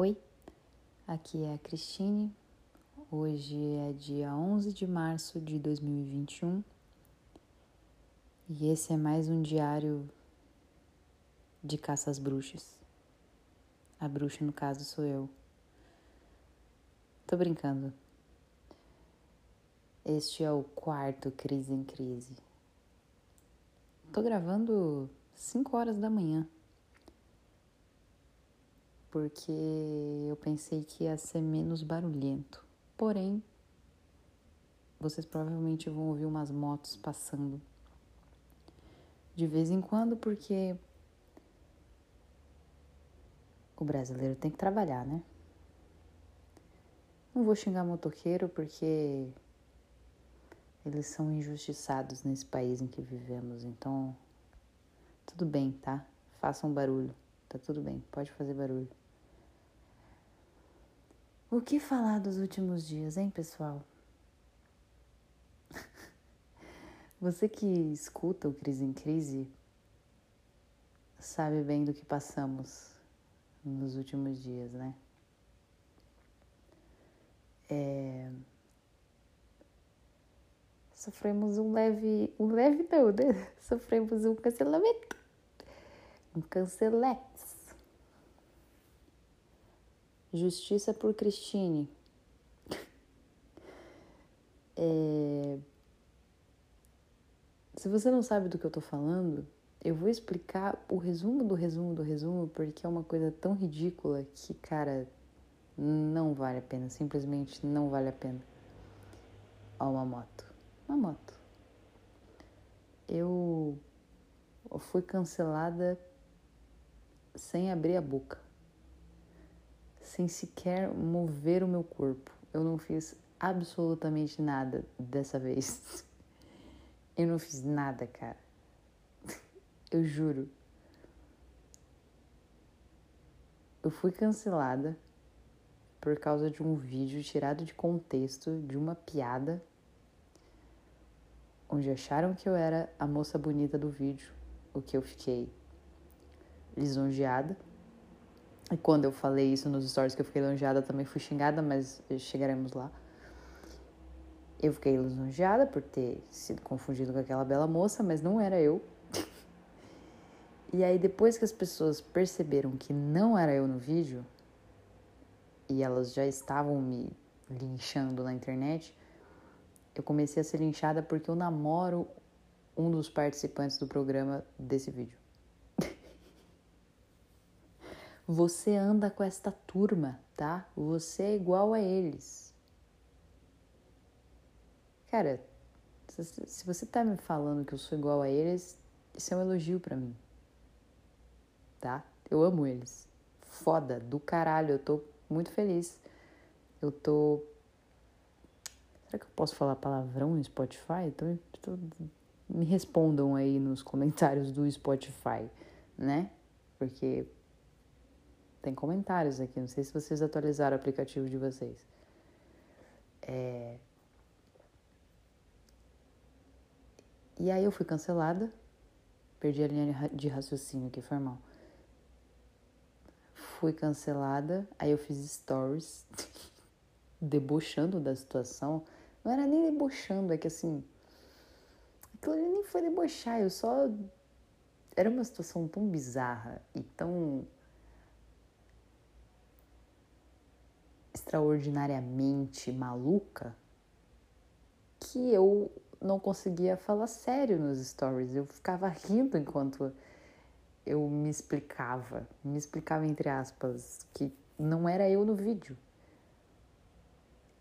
Oi, aqui é a Cristine. Hoje é dia 11 de março de 2021 e esse é mais um diário de caça às bruxas. A bruxa, no caso, sou eu. Tô brincando. Este é o quarto Crise em Crise. Tô gravando 5 horas da manhã porque eu pensei que ia ser menos barulhento. Porém, vocês provavelmente vão ouvir umas motos passando de vez em quando, porque o brasileiro tem que trabalhar, né? Não vou xingar motoqueiro porque eles são injustiçados nesse país em que vivemos, então tudo bem, tá? Façam barulho, tá tudo bem, pode fazer barulho. O que falar dos últimos dias, hein, pessoal? Você que escuta o Crise em Crise sabe bem do que passamos nos últimos dias, né? É... Sofremos um leve. Um leve não, né? Sofremos um cancelamento. Um cancelex. Justiça por Cristine. É... Se você não sabe do que eu tô falando, eu vou explicar o resumo do resumo do resumo, porque é uma coisa tão ridícula que, cara, não vale a pena. Simplesmente não vale a pena. Ó, uma moto. Uma moto. Eu fui cancelada sem abrir a boca sem sequer mover o meu corpo. Eu não fiz absolutamente nada dessa vez. Eu não fiz nada, cara. Eu juro. Eu fui cancelada por causa de um vídeo tirado de contexto de uma piada onde acharam que eu era a moça bonita do vídeo, o que eu fiquei lisonjeada e quando eu falei isso nos stories que eu fiquei lisonjeada, também fui xingada, mas chegaremos lá. Eu fiquei lisonjeada por ter sido confundido com aquela bela moça, mas não era eu. e aí, depois que as pessoas perceberam que não era eu no vídeo, e elas já estavam me linchando na internet, eu comecei a ser linchada porque eu namoro um dos participantes do programa desse vídeo. Você anda com esta turma, tá? Você é igual a eles. Cara, se você tá me falando que eu sou igual a eles, isso é um elogio para mim. Tá? Eu amo eles. Foda, do caralho, eu tô muito feliz. Eu tô. Será que eu posso falar palavrão no Spotify? Então, me respondam aí nos comentários do Spotify, né? Porque tem comentários aqui, não sei se vocês atualizaram o aplicativo de vocês. É... E aí eu fui cancelada, perdi a linha de raciocínio aqui, foi mal. Fui cancelada, aí eu fiz stories debochando da situação. Não era nem debochando, é que assim. Aquilo nem foi debochar, eu só. Era uma situação tão bizarra e tão extraordinariamente maluca que eu não conseguia falar sério nos stories. Eu ficava rindo enquanto eu me explicava, me explicava entre aspas, que não era eu no vídeo.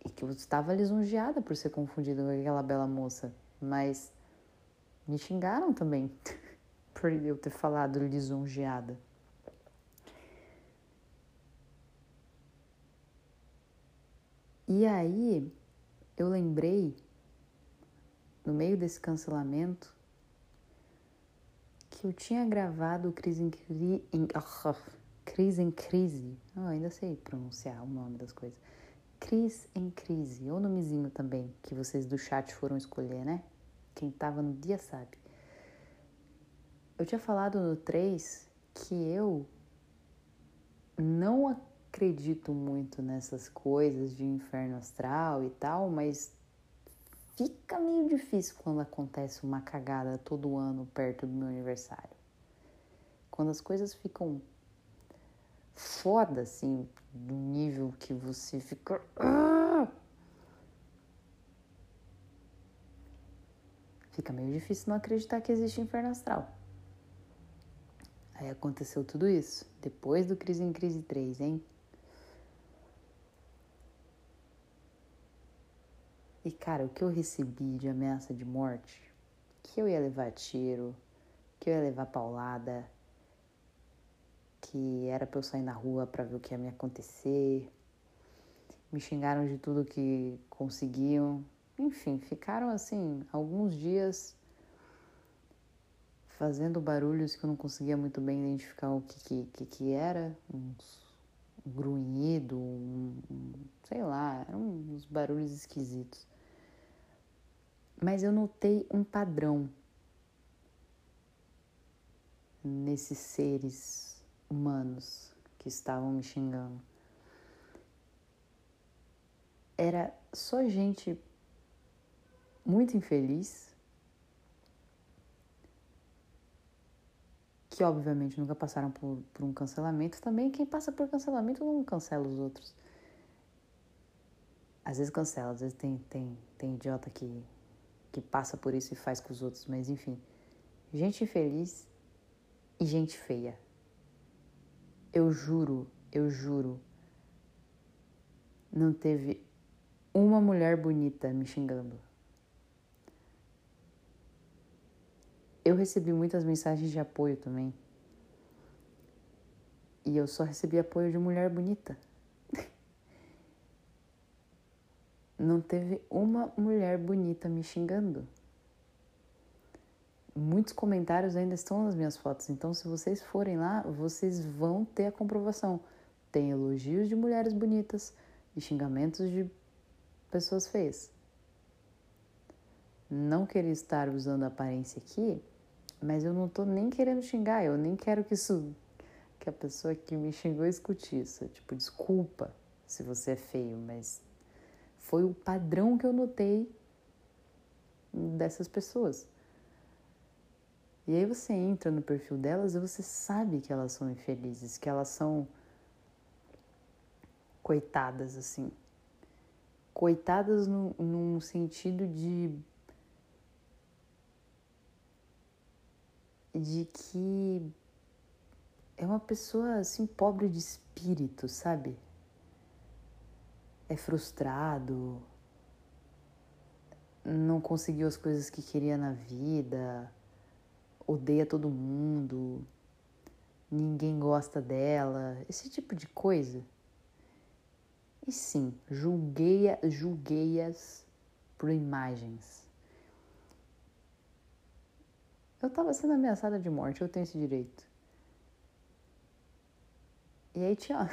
E que eu estava lisonjeada por ser confundida com aquela bela moça. Mas me xingaram também por eu ter falado lisonjeada. E aí eu lembrei, no meio desse cancelamento, que eu tinha gravado Crise em Crise. Em, oh, crise em Crise. Oh, ainda sei pronunciar o nome das coisas. Crise em Crise, ou nomezinho também, que vocês do chat foram escolher, né? Quem tava no dia sabe. Eu tinha falado no 3 que eu não acredito muito nessas coisas de inferno astral e tal, mas fica meio difícil quando acontece uma cagada todo ano perto do meu aniversário. Quando as coisas ficam foda, assim, do nível que você fica. Ah! Fica meio difícil não acreditar que existe inferno astral. Aí aconteceu tudo isso, depois do Crise em Crise 3, hein? E cara, o que eu recebi de ameaça de morte, que eu ia levar tiro, que eu ia levar paulada, que era pra eu sair na rua para ver o que ia me acontecer. Me xingaram de tudo que conseguiam. Enfim, ficaram assim alguns dias fazendo barulhos que eu não conseguia muito bem identificar o que, que, que era. Uns grunhido, um, um, sei lá, eram uns barulhos esquisitos. Mas eu notei um padrão nesses seres humanos que estavam me xingando. Era só gente muito infeliz, que obviamente nunca passaram por, por um cancelamento. Também quem passa por cancelamento não cancela os outros. Às vezes cancela, às vezes tem, tem, tem idiota que que passa por isso e faz com os outros, mas enfim. Gente infeliz e gente feia. Eu juro, eu juro. Não teve uma mulher bonita me xingando. Eu recebi muitas mensagens de apoio também. E eu só recebi apoio de mulher bonita. Não teve uma mulher bonita me xingando. Muitos comentários ainda estão nas minhas fotos, então se vocês forem lá, vocês vão ter a comprovação. Tem elogios de mulheres bonitas e xingamentos de pessoas feias. Não queria estar usando aparência aqui, mas eu não tô nem querendo xingar, eu nem quero que isso que a pessoa que me xingou escute isso. Tipo, desculpa se você é feio, mas foi o padrão que eu notei dessas pessoas. E aí você entra no perfil delas e você sabe que elas são infelizes, que elas são coitadas assim. Coitadas no, num sentido de de que é uma pessoa assim pobre de espírito, sabe? É frustrado, não conseguiu as coisas que queria na vida, odeia todo mundo, ninguém gosta dela, esse tipo de coisa. E sim, julguei, julguei-as por imagens. Eu estava sendo ameaçada de morte, eu tenho esse direito. E aí tinha,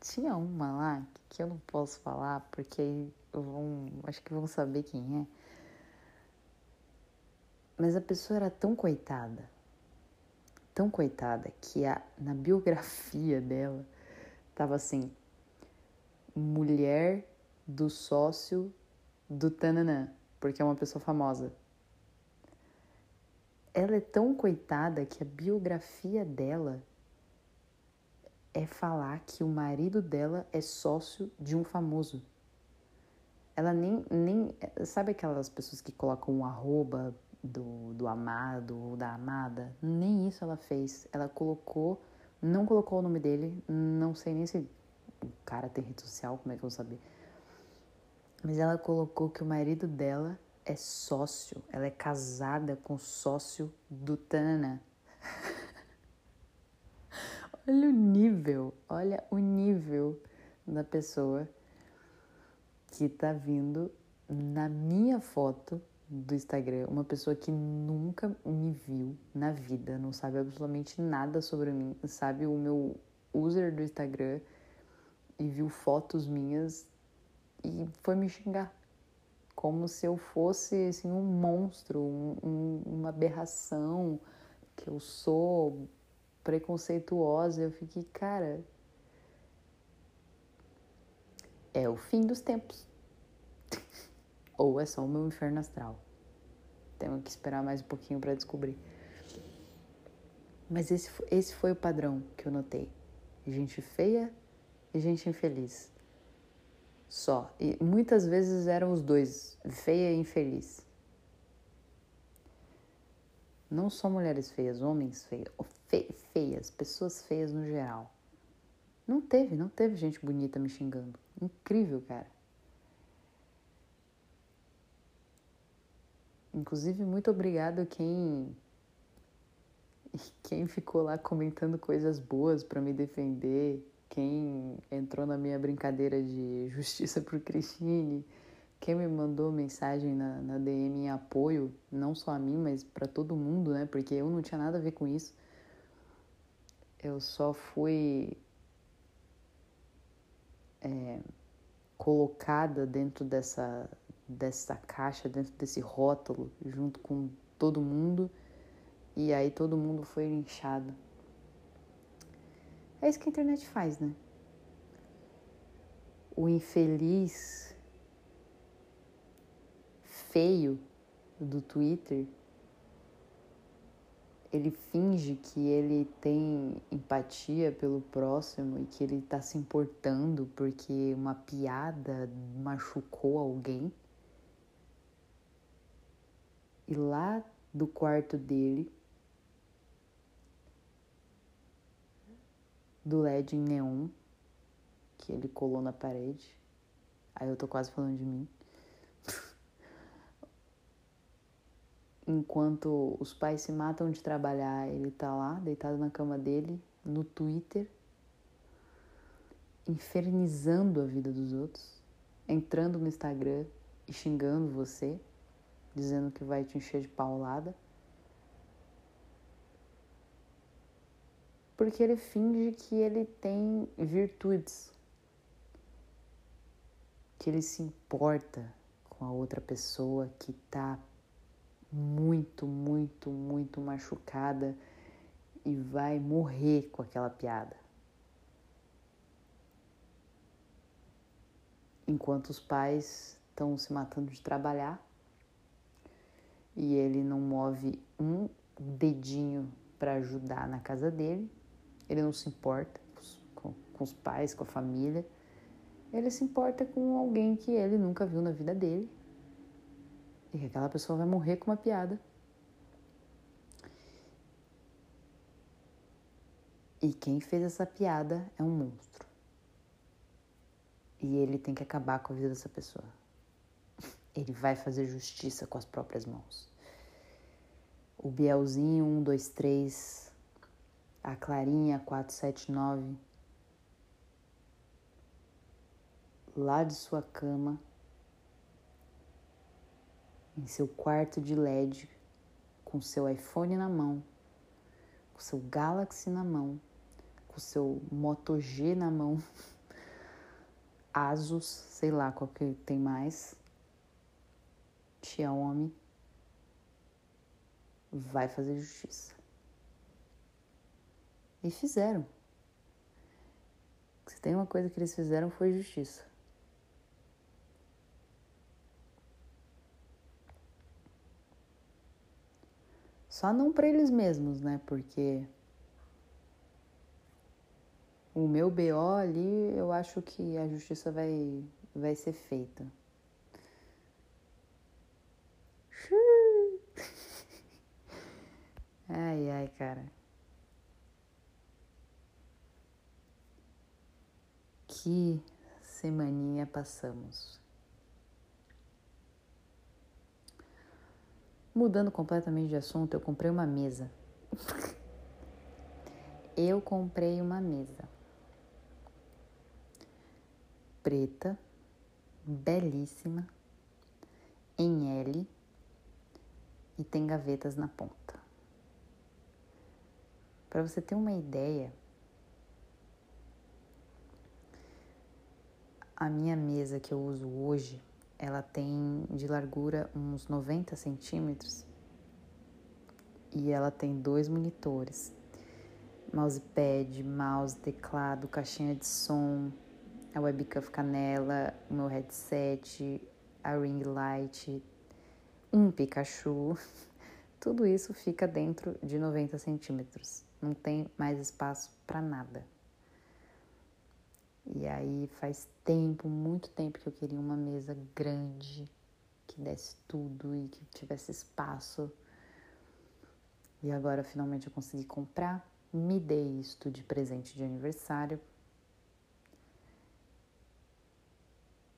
tinha uma lá que eu não posso falar porque vão, acho que vão saber quem é. Mas a pessoa era tão coitada, tão coitada, que a, na biografia dela tava assim: mulher do sócio do Tananã, porque é uma pessoa famosa. Ela é tão coitada que a biografia dela é falar que o marido dela é sócio de um famoso. Ela nem, nem. Sabe aquelas pessoas que colocam um arroba do, do amado ou da amada? Nem isso ela fez. Ela colocou. Não colocou o nome dele. Não sei nem se o cara tem rede social, como é que eu vou saber? Mas ela colocou que o marido dela é sócio. Ela é casada com o sócio do Tana. Olha o nível, olha o nível da pessoa que tá vindo na minha foto do Instagram, uma pessoa que nunca me viu na vida, não sabe absolutamente nada sobre mim, sabe o meu user do Instagram e viu fotos minhas e foi me xingar. Como se eu fosse assim, um monstro, um, um, uma aberração, que eu sou preconceituosa. Eu fiquei, cara, é o fim dos tempos. Ou é só o meu inferno astral. Tenho que esperar mais um pouquinho para descobrir. Mas esse, esse foi o padrão que eu notei. Gente feia e gente infeliz. Só. E muitas vezes eram os dois, feia e infeliz. Não só mulheres feias, homens feios, fe, feias, pessoas feias no geral. Não teve, não teve gente bonita me xingando. Incrível, cara. Inclusive, muito obrigado quem quem ficou lá comentando coisas boas para me defender, quem entrou na minha brincadeira de justiça pro Cristine, quem me mandou mensagem na, na DM em apoio, não só a mim, mas para todo mundo, né? Porque eu não tinha nada a ver com isso. Eu só fui é, colocada dentro dessa, dessa caixa, dentro desse rótulo, junto com todo mundo, e aí todo mundo foi linchado. É isso que a internet faz, né? O infeliz feio do Twitter, ele finge que ele tem empatia pelo próximo e que ele tá se importando porque uma piada machucou alguém. E lá do quarto dele, do LED em neon, que ele colou na parede. Aí eu tô quase falando de mim. Enquanto os pais se matam de trabalhar, ele tá lá, deitado na cama dele, no Twitter, infernizando a vida dos outros, entrando no Instagram e xingando você, dizendo que vai te encher de paulada. Porque ele finge que ele tem virtudes, que ele se importa com a outra pessoa que tá muito, muito, muito machucada e vai morrer com aquela piada. Enquanto os pais estão se matando de trabalhar e ele não move um dedinho para ajudar na casa dele, ele não se importa com, os pais, com a família, ele se importa com alguém que ele nunca viu na vida dele e que aquela pessoa vai morrer com uma piada. E quem fez essa piada é um monstro. E ele tem que acabar com a vida dessa pessoa. Ele vai fazer justiça com as próprias mãos. O Bielzinho 123, a Clarinha 479, lá de sua cama, em seu quarto de LED, com seu iPhone na mão, com seu Galaxy na mão, com seu Moto G na mão, Asus, sei lá qual que tem mais, Xiaomi, vai fazer justiça. E fizeram. Se tem uma coisa que eles fizeram foi justiça. Só não para eles mesmos, né? Porque o meu BO ali, eu acho que a justiça vai, vai ser feita. Ai, ai, cara. Que semaninha passamos. Mudando completamente de assunto, eu comprei uma mesa. eu comprei uma mesa. Preta, belíssima, em L e tem gavetas na ponta. Para você ter uma ideia, a minha mesa que eu uso hoje ela tem de largura uns 90 centímetros e ela tem dois monitores, mousepad, mouse, teclado, caixinha de som, a webcam ficar nela, meu headset, a ring light, um Pikachu. Tudo isso fica dentro de 90 centímetros. Não tem mais espaço para nada. E aí faz tempo, muito tempo que eu queria uma mesa grande, que desse tudo e que tivesse espaço. E agora finalmente eu consegui comprar. Me dei isto de presente de aniversário.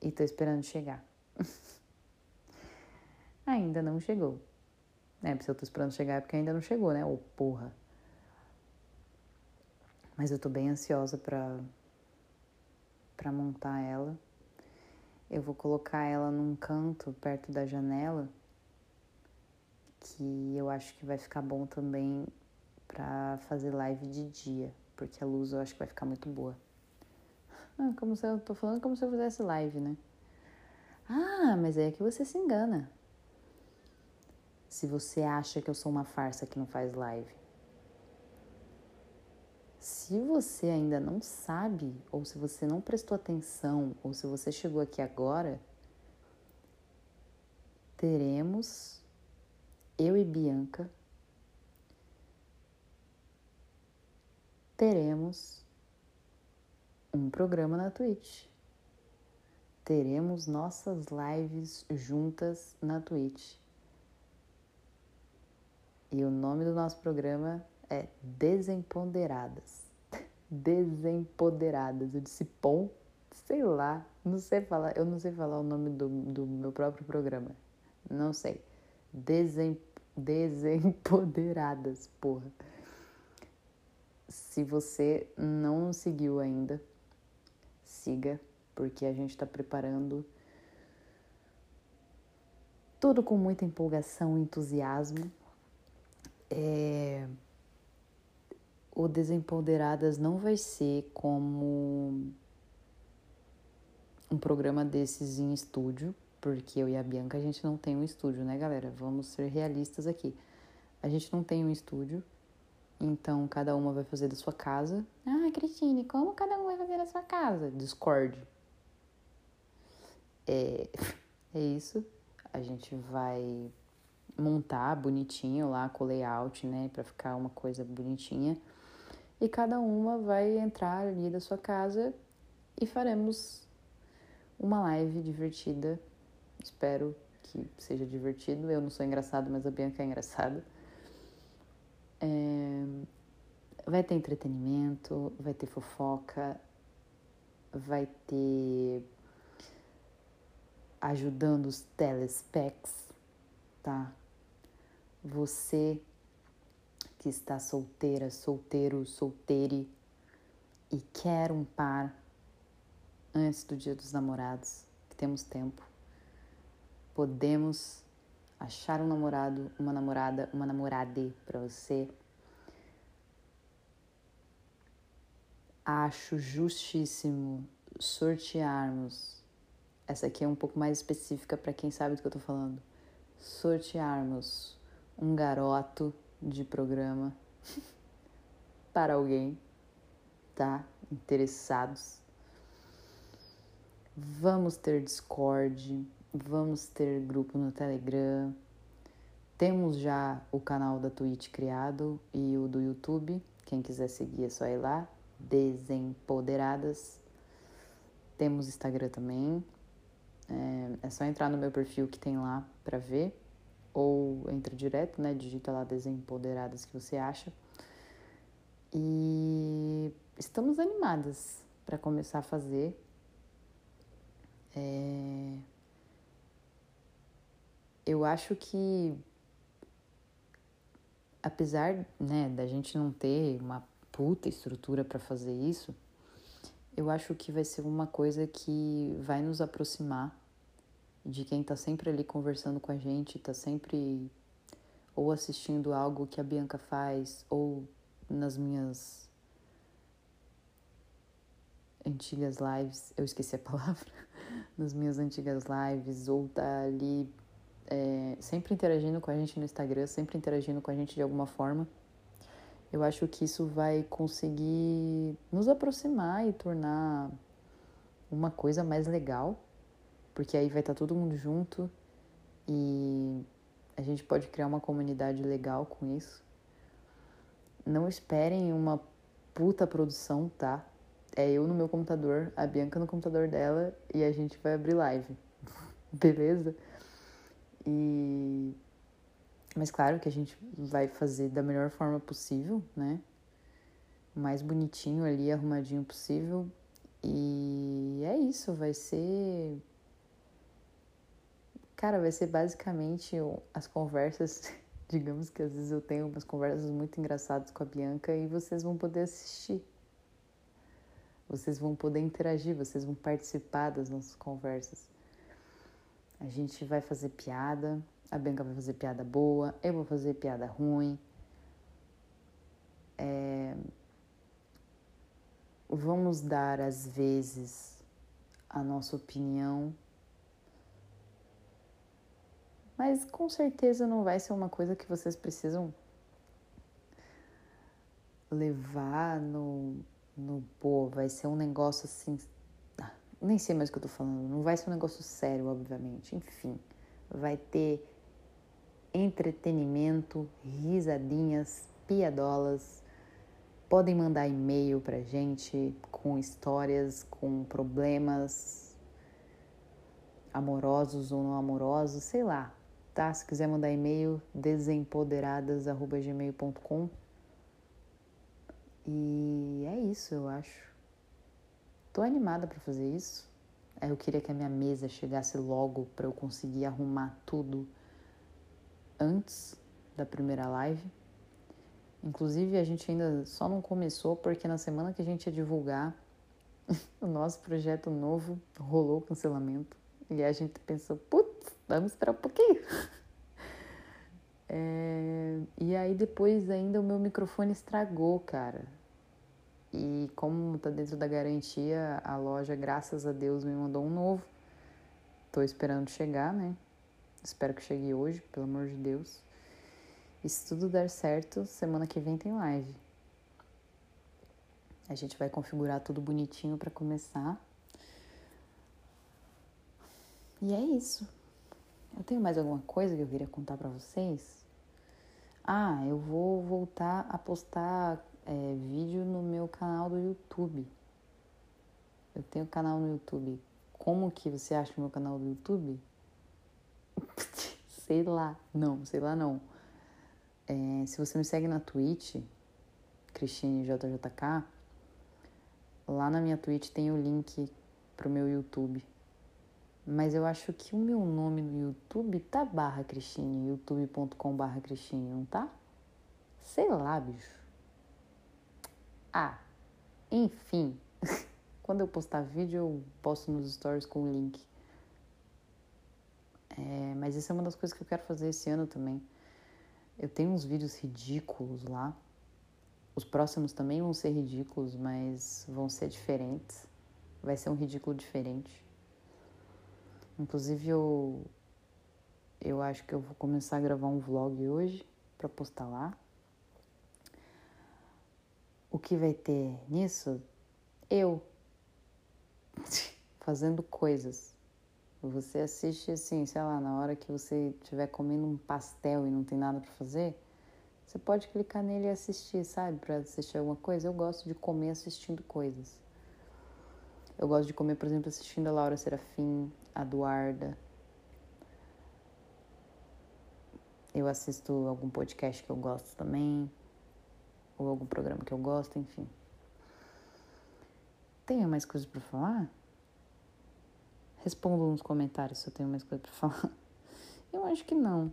E tô esperando chegar. ainda não chegou. É, se eu tô esperando chegar é porque ainda não chegou, né? Ô, oh, porra. Mas eu tô bem ansiosa pra, pra montar ela. Eu vou colocar ela num canto perto da janela que eu acho que vai ficar bom também para fazer live de dia, porque a luz eu acho que vai ficar muito boa. Ah, como se eu tô falando como se eu fizesse live, né? Ah, mas é que você se engana. Se você acha que eu sou uma farsa que não faz live. Se você ainda não sabe, ou se você não prestou atenção, ou se você chegou aqui agora, teremos eu e Bianca teremos um programa na Twitch. Teremos nossas lives juntas na Twitch. E o nome do nosso programa é Desempoderadas. Desempoderadas. Eu disse pom, sei lá, não sei falar, eu não sei falar o nome do, do meu próprio programa. Não sei. Desempoderadas desempoderadas, porra. Se você não seguiu ainda, siga, porque a gente está preparando tudo com muita empolgação e entusiasmo. É... O Desempoderadas não vai ser como um programa desses em estúdio, porque eu e a Bianca a gente não tem um estúdio, né, galera? Vamos ser realistas aqui. A gente não tem um estúdio, então cada uma vai fazer da sua casa. Ah, Cristine, como cada um vai fazer da sua casa? Discord. É, é isso. A gente vai montar bonitinho lá com o layout, né, para ficar uma coisa bonitinha. E cada uma vai entrar ali da sua casa e faremos uma live divertida Espero que seja divertido. Eu não sou engraçado, mas a Bianca é engraçada. É... Vai ter entretenimento, vai ter fofoca, vai ter ajudando os telespecs, tá? Você que está solteira, solteiro, solteire e quer um par antes do Dia dos Namorados, que temos tempo podemos achar um namorado, uma namorada, uma namorade para você. Acho justíssimo sortearmos. Essa aqui é um pouco mais específica para quem sabe do que eu tô falando. Sortearmos um garoto de programa para alguém, tá? Interessados. Vamos ter Discord Vamos ter grupo no Telegram. Temos já o canal da Twitch criado e o do YouTube. Quem quiser seguir é só ir lá. Desempoderadas. Temos Instagram também. É, é só entrar no meu perfil que tem lá para ver. Ou entra direto, né? Digita lá Desempoderadas que você acha. E estamos animadas para começar a fazer. É, eu acho que apesar né, da gente não ter uma puta estrutura para fazer isso, eu acho que vai ser uma coisa que vai nos aproximar de quem tá sempre ali conversando com a gente, tá sempre ou assistindo algo que a Bianca faz, ou nas minhas antigas lives, eu esqueci a palavra, nas minhas antigas lives, ou tá ali é, sempre interagindo com a gente no Instagram, sempre interagindo com a gente de alguma forma. Eu acho que isso vai conseguir nos aproximar e tornar uma coisa mais legal, porque aí vai estar tá todo mundo junto e a gente pode criar uma comunidade legal com isso. Não esperem uma puta produção, tá? É eu no meu computador, a Bianca no computador dela e a gente vai abrir live. Beleza? E mas claro que a gente vai fazer da melhor forma possível, né? O mais bonitinho ali, arrumadinho possível. E é isso, vai ser. Cara, vai ser basicamente as conversas. Digamos que às vezes eu tenho umas conversas muito engraçadas com a Bianca e vocês vão poder assistir. Vocês vão poder interagir, vocês vão participar das nossas conversas. A gente vai fazer piada, a Bianca vai fazer piada boa, eu vou fazer piada ruim. É... Vamos dar, às vezes, a nossa opinião, mas com certeza não vai ser uma coisa que vocês precisam levar no, no pô, vai ser um negócio assim. Ah, nem sei mais o que eu tô falando, não vai ser um negócio sério, obviamente. Enfim, vai ter entretenimento, risadinhas, piadolas. Podem mandar e-mail pra gente com histórias, com problemas amorosos ou não amorosos, sei lá, tá? Se quiser mandar e-mail, desempoderadas.gmail.com. E é isso, eu acho. Tô animada para fazer isso. Eu queria que a minha mesa chegasse logo para eu conseguir arrumar tudo antes da primeira live. Inclusive, a gente ainda só não começou porque na semana que a gente ia divulgar o nosso projeto novo rolou o cancelamento. E a gente pensou, putz, vamos esperar um pouquinho. É... E aí depois ainda o meu microfone estragou, cara. E como tá dentro da garantia, a loja, graças a Deus, me mandou um novo. Tô esperando chegar, né? Espero que chegue hoje, pelo amor de Deus. E se tudo der certo, semana que vem tem live. A gente vai configurar tudo bonitinho para começar. E é isso. Eu tenho mais alguma coisa que eu queria contar para vocês? Ah, eu vou voltar a postar é, vídeo no meu canal do YouTube. Eu tenho canal no YouTube. Como que você acha o meu canal do YouTube? sei lá. Não, sei lá não. É, se você me segue na Twitch, Cristine JJK, lá na minha Twitch tem o link pro meu YouTube. Mas eu acho que o meu nome no YouTube tá barra Cristine, youtube.com barra Cristine, não tá? Sei lá, bicho. Ah, enfim. Quando eu postar vídeo, eu posto nos stories com o link. É, mas isso é uma das coisas que eu quero fazer esse ano também. Eu tenho uns vídeos ridículos lá. Os próximos também vão ser ridículos, mas vão ser diferentes. Vai ser um ridículo diferente. Inclusive eu eu acho que eu vou começar a gravar um vlog hoje para postar lá. O que vai ter nisso? Eu fazendo coisas. Você assiste assim, sei lá, na hora que você estiver comendo um pastel e não tem nada para fazer, você pode clicar nele e assistir, sabe? Para assistir alguma coisa. Eu gosto de comer assistindo coisas. Eu gosto de comer, por exemplo, assistindo a Laura Serafim, Eduarda. Eu assisto algum podcast que eu gosto também, ou algum programa que eu gosto, enfim. Tem mais coisas para falar? Respondo nos comentários se eu tenho mais coisa para falar. Eu acho que não.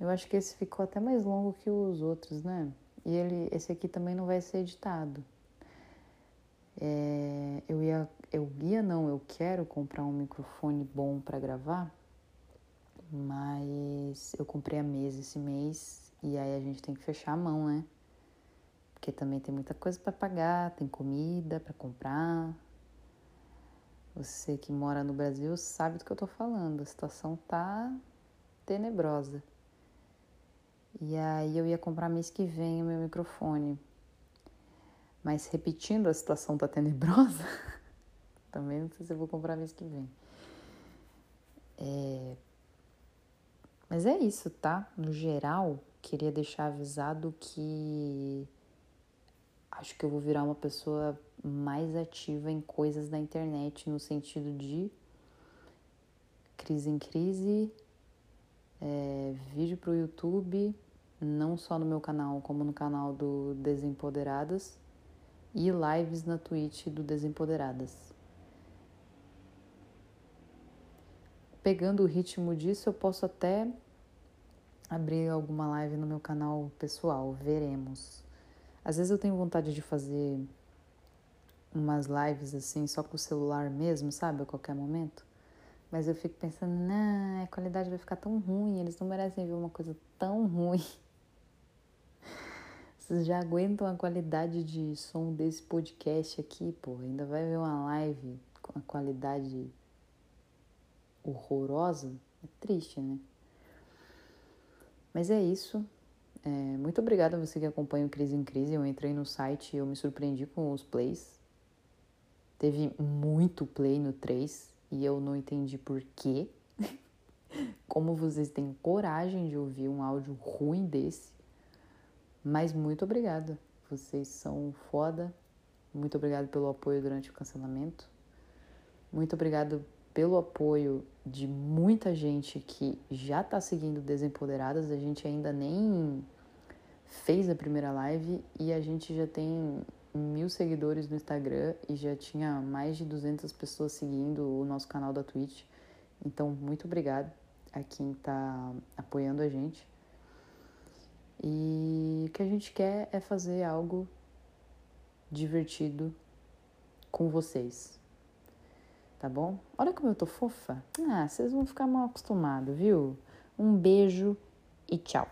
Eu acho que esse ficou até mais longo que os outros, né? E ele, esse aqui também não vai ser editado. É, eu ia, eu ia não, eu quero comprar um microfone bom para gravar, mas eu comprei a mesa esse mês e aí a gente tem que fechar a mão, né? Porque também tem muita coisa para pagar, tem comida para comprar, você que mora no Brasil sabe do que eu tô falando. A situação tá tenebrosa. E aí eu ia comprar mês que vem o meu microfone. Mas repetindo, a situação tá tenebrosa. Também não sei se eu vou comprar mês que vem. É... Mas é isso, tá? No geral, queria deixar avisado que acho que eu vou virar uma pessoa mais ativa em coisas da internet, no sentido de crise em crise, é, vídeo para o YouTube, não só no meu canal, como no canal do Desempoderadas e lives na Twitch do Desempoderadas. Pegando o ritmo disso, eu posso até abrir alguma live no meu canal pessoal, veremos. Às vezes eu tenho vontade de fazer umas lives assim, só com o celular mesmo, sabe, a qualquer momento. Mas eu fico pensando, não, a qualidade vai ficar tão ruim, eles não merecem ver uma coisa tão ruim. Vocês já aguentam a qualidade de som desse podcast aqui, pô. Ainda vai ver uma live com a qualidade horrorosa? É triste, né? Mas é isso. É, muito obrigada a você que acompanha o Crise em Crise. Eu entrei no site e eu me surpreendi com os plays. Teve muito play no 3 e eu não entendi por quê. Como vocês têm coragem de ouvir um áudio ruim desse? Mas muito obrigada. Vocês são foda. Muito obrigado pelo apoio durante o cancelamento. Muito obrigado pelo apoio de muita gente que já tá seguindo Desempoderadas. A gente ainda nem fez a primeira live e a gente já tem mil seguidores no Instagram e já tinha mais de 200 pessoas seguindo o nosso canal da Twitch. Então, muito obrigado a quem tá apoiando a gente. E o que a gente quer é fazer algo divertido com vocês. Tá bom? Olha como eu tô fofa. Ah, vocês vão ficar mal acostumados, viu? Um beijo e tchau.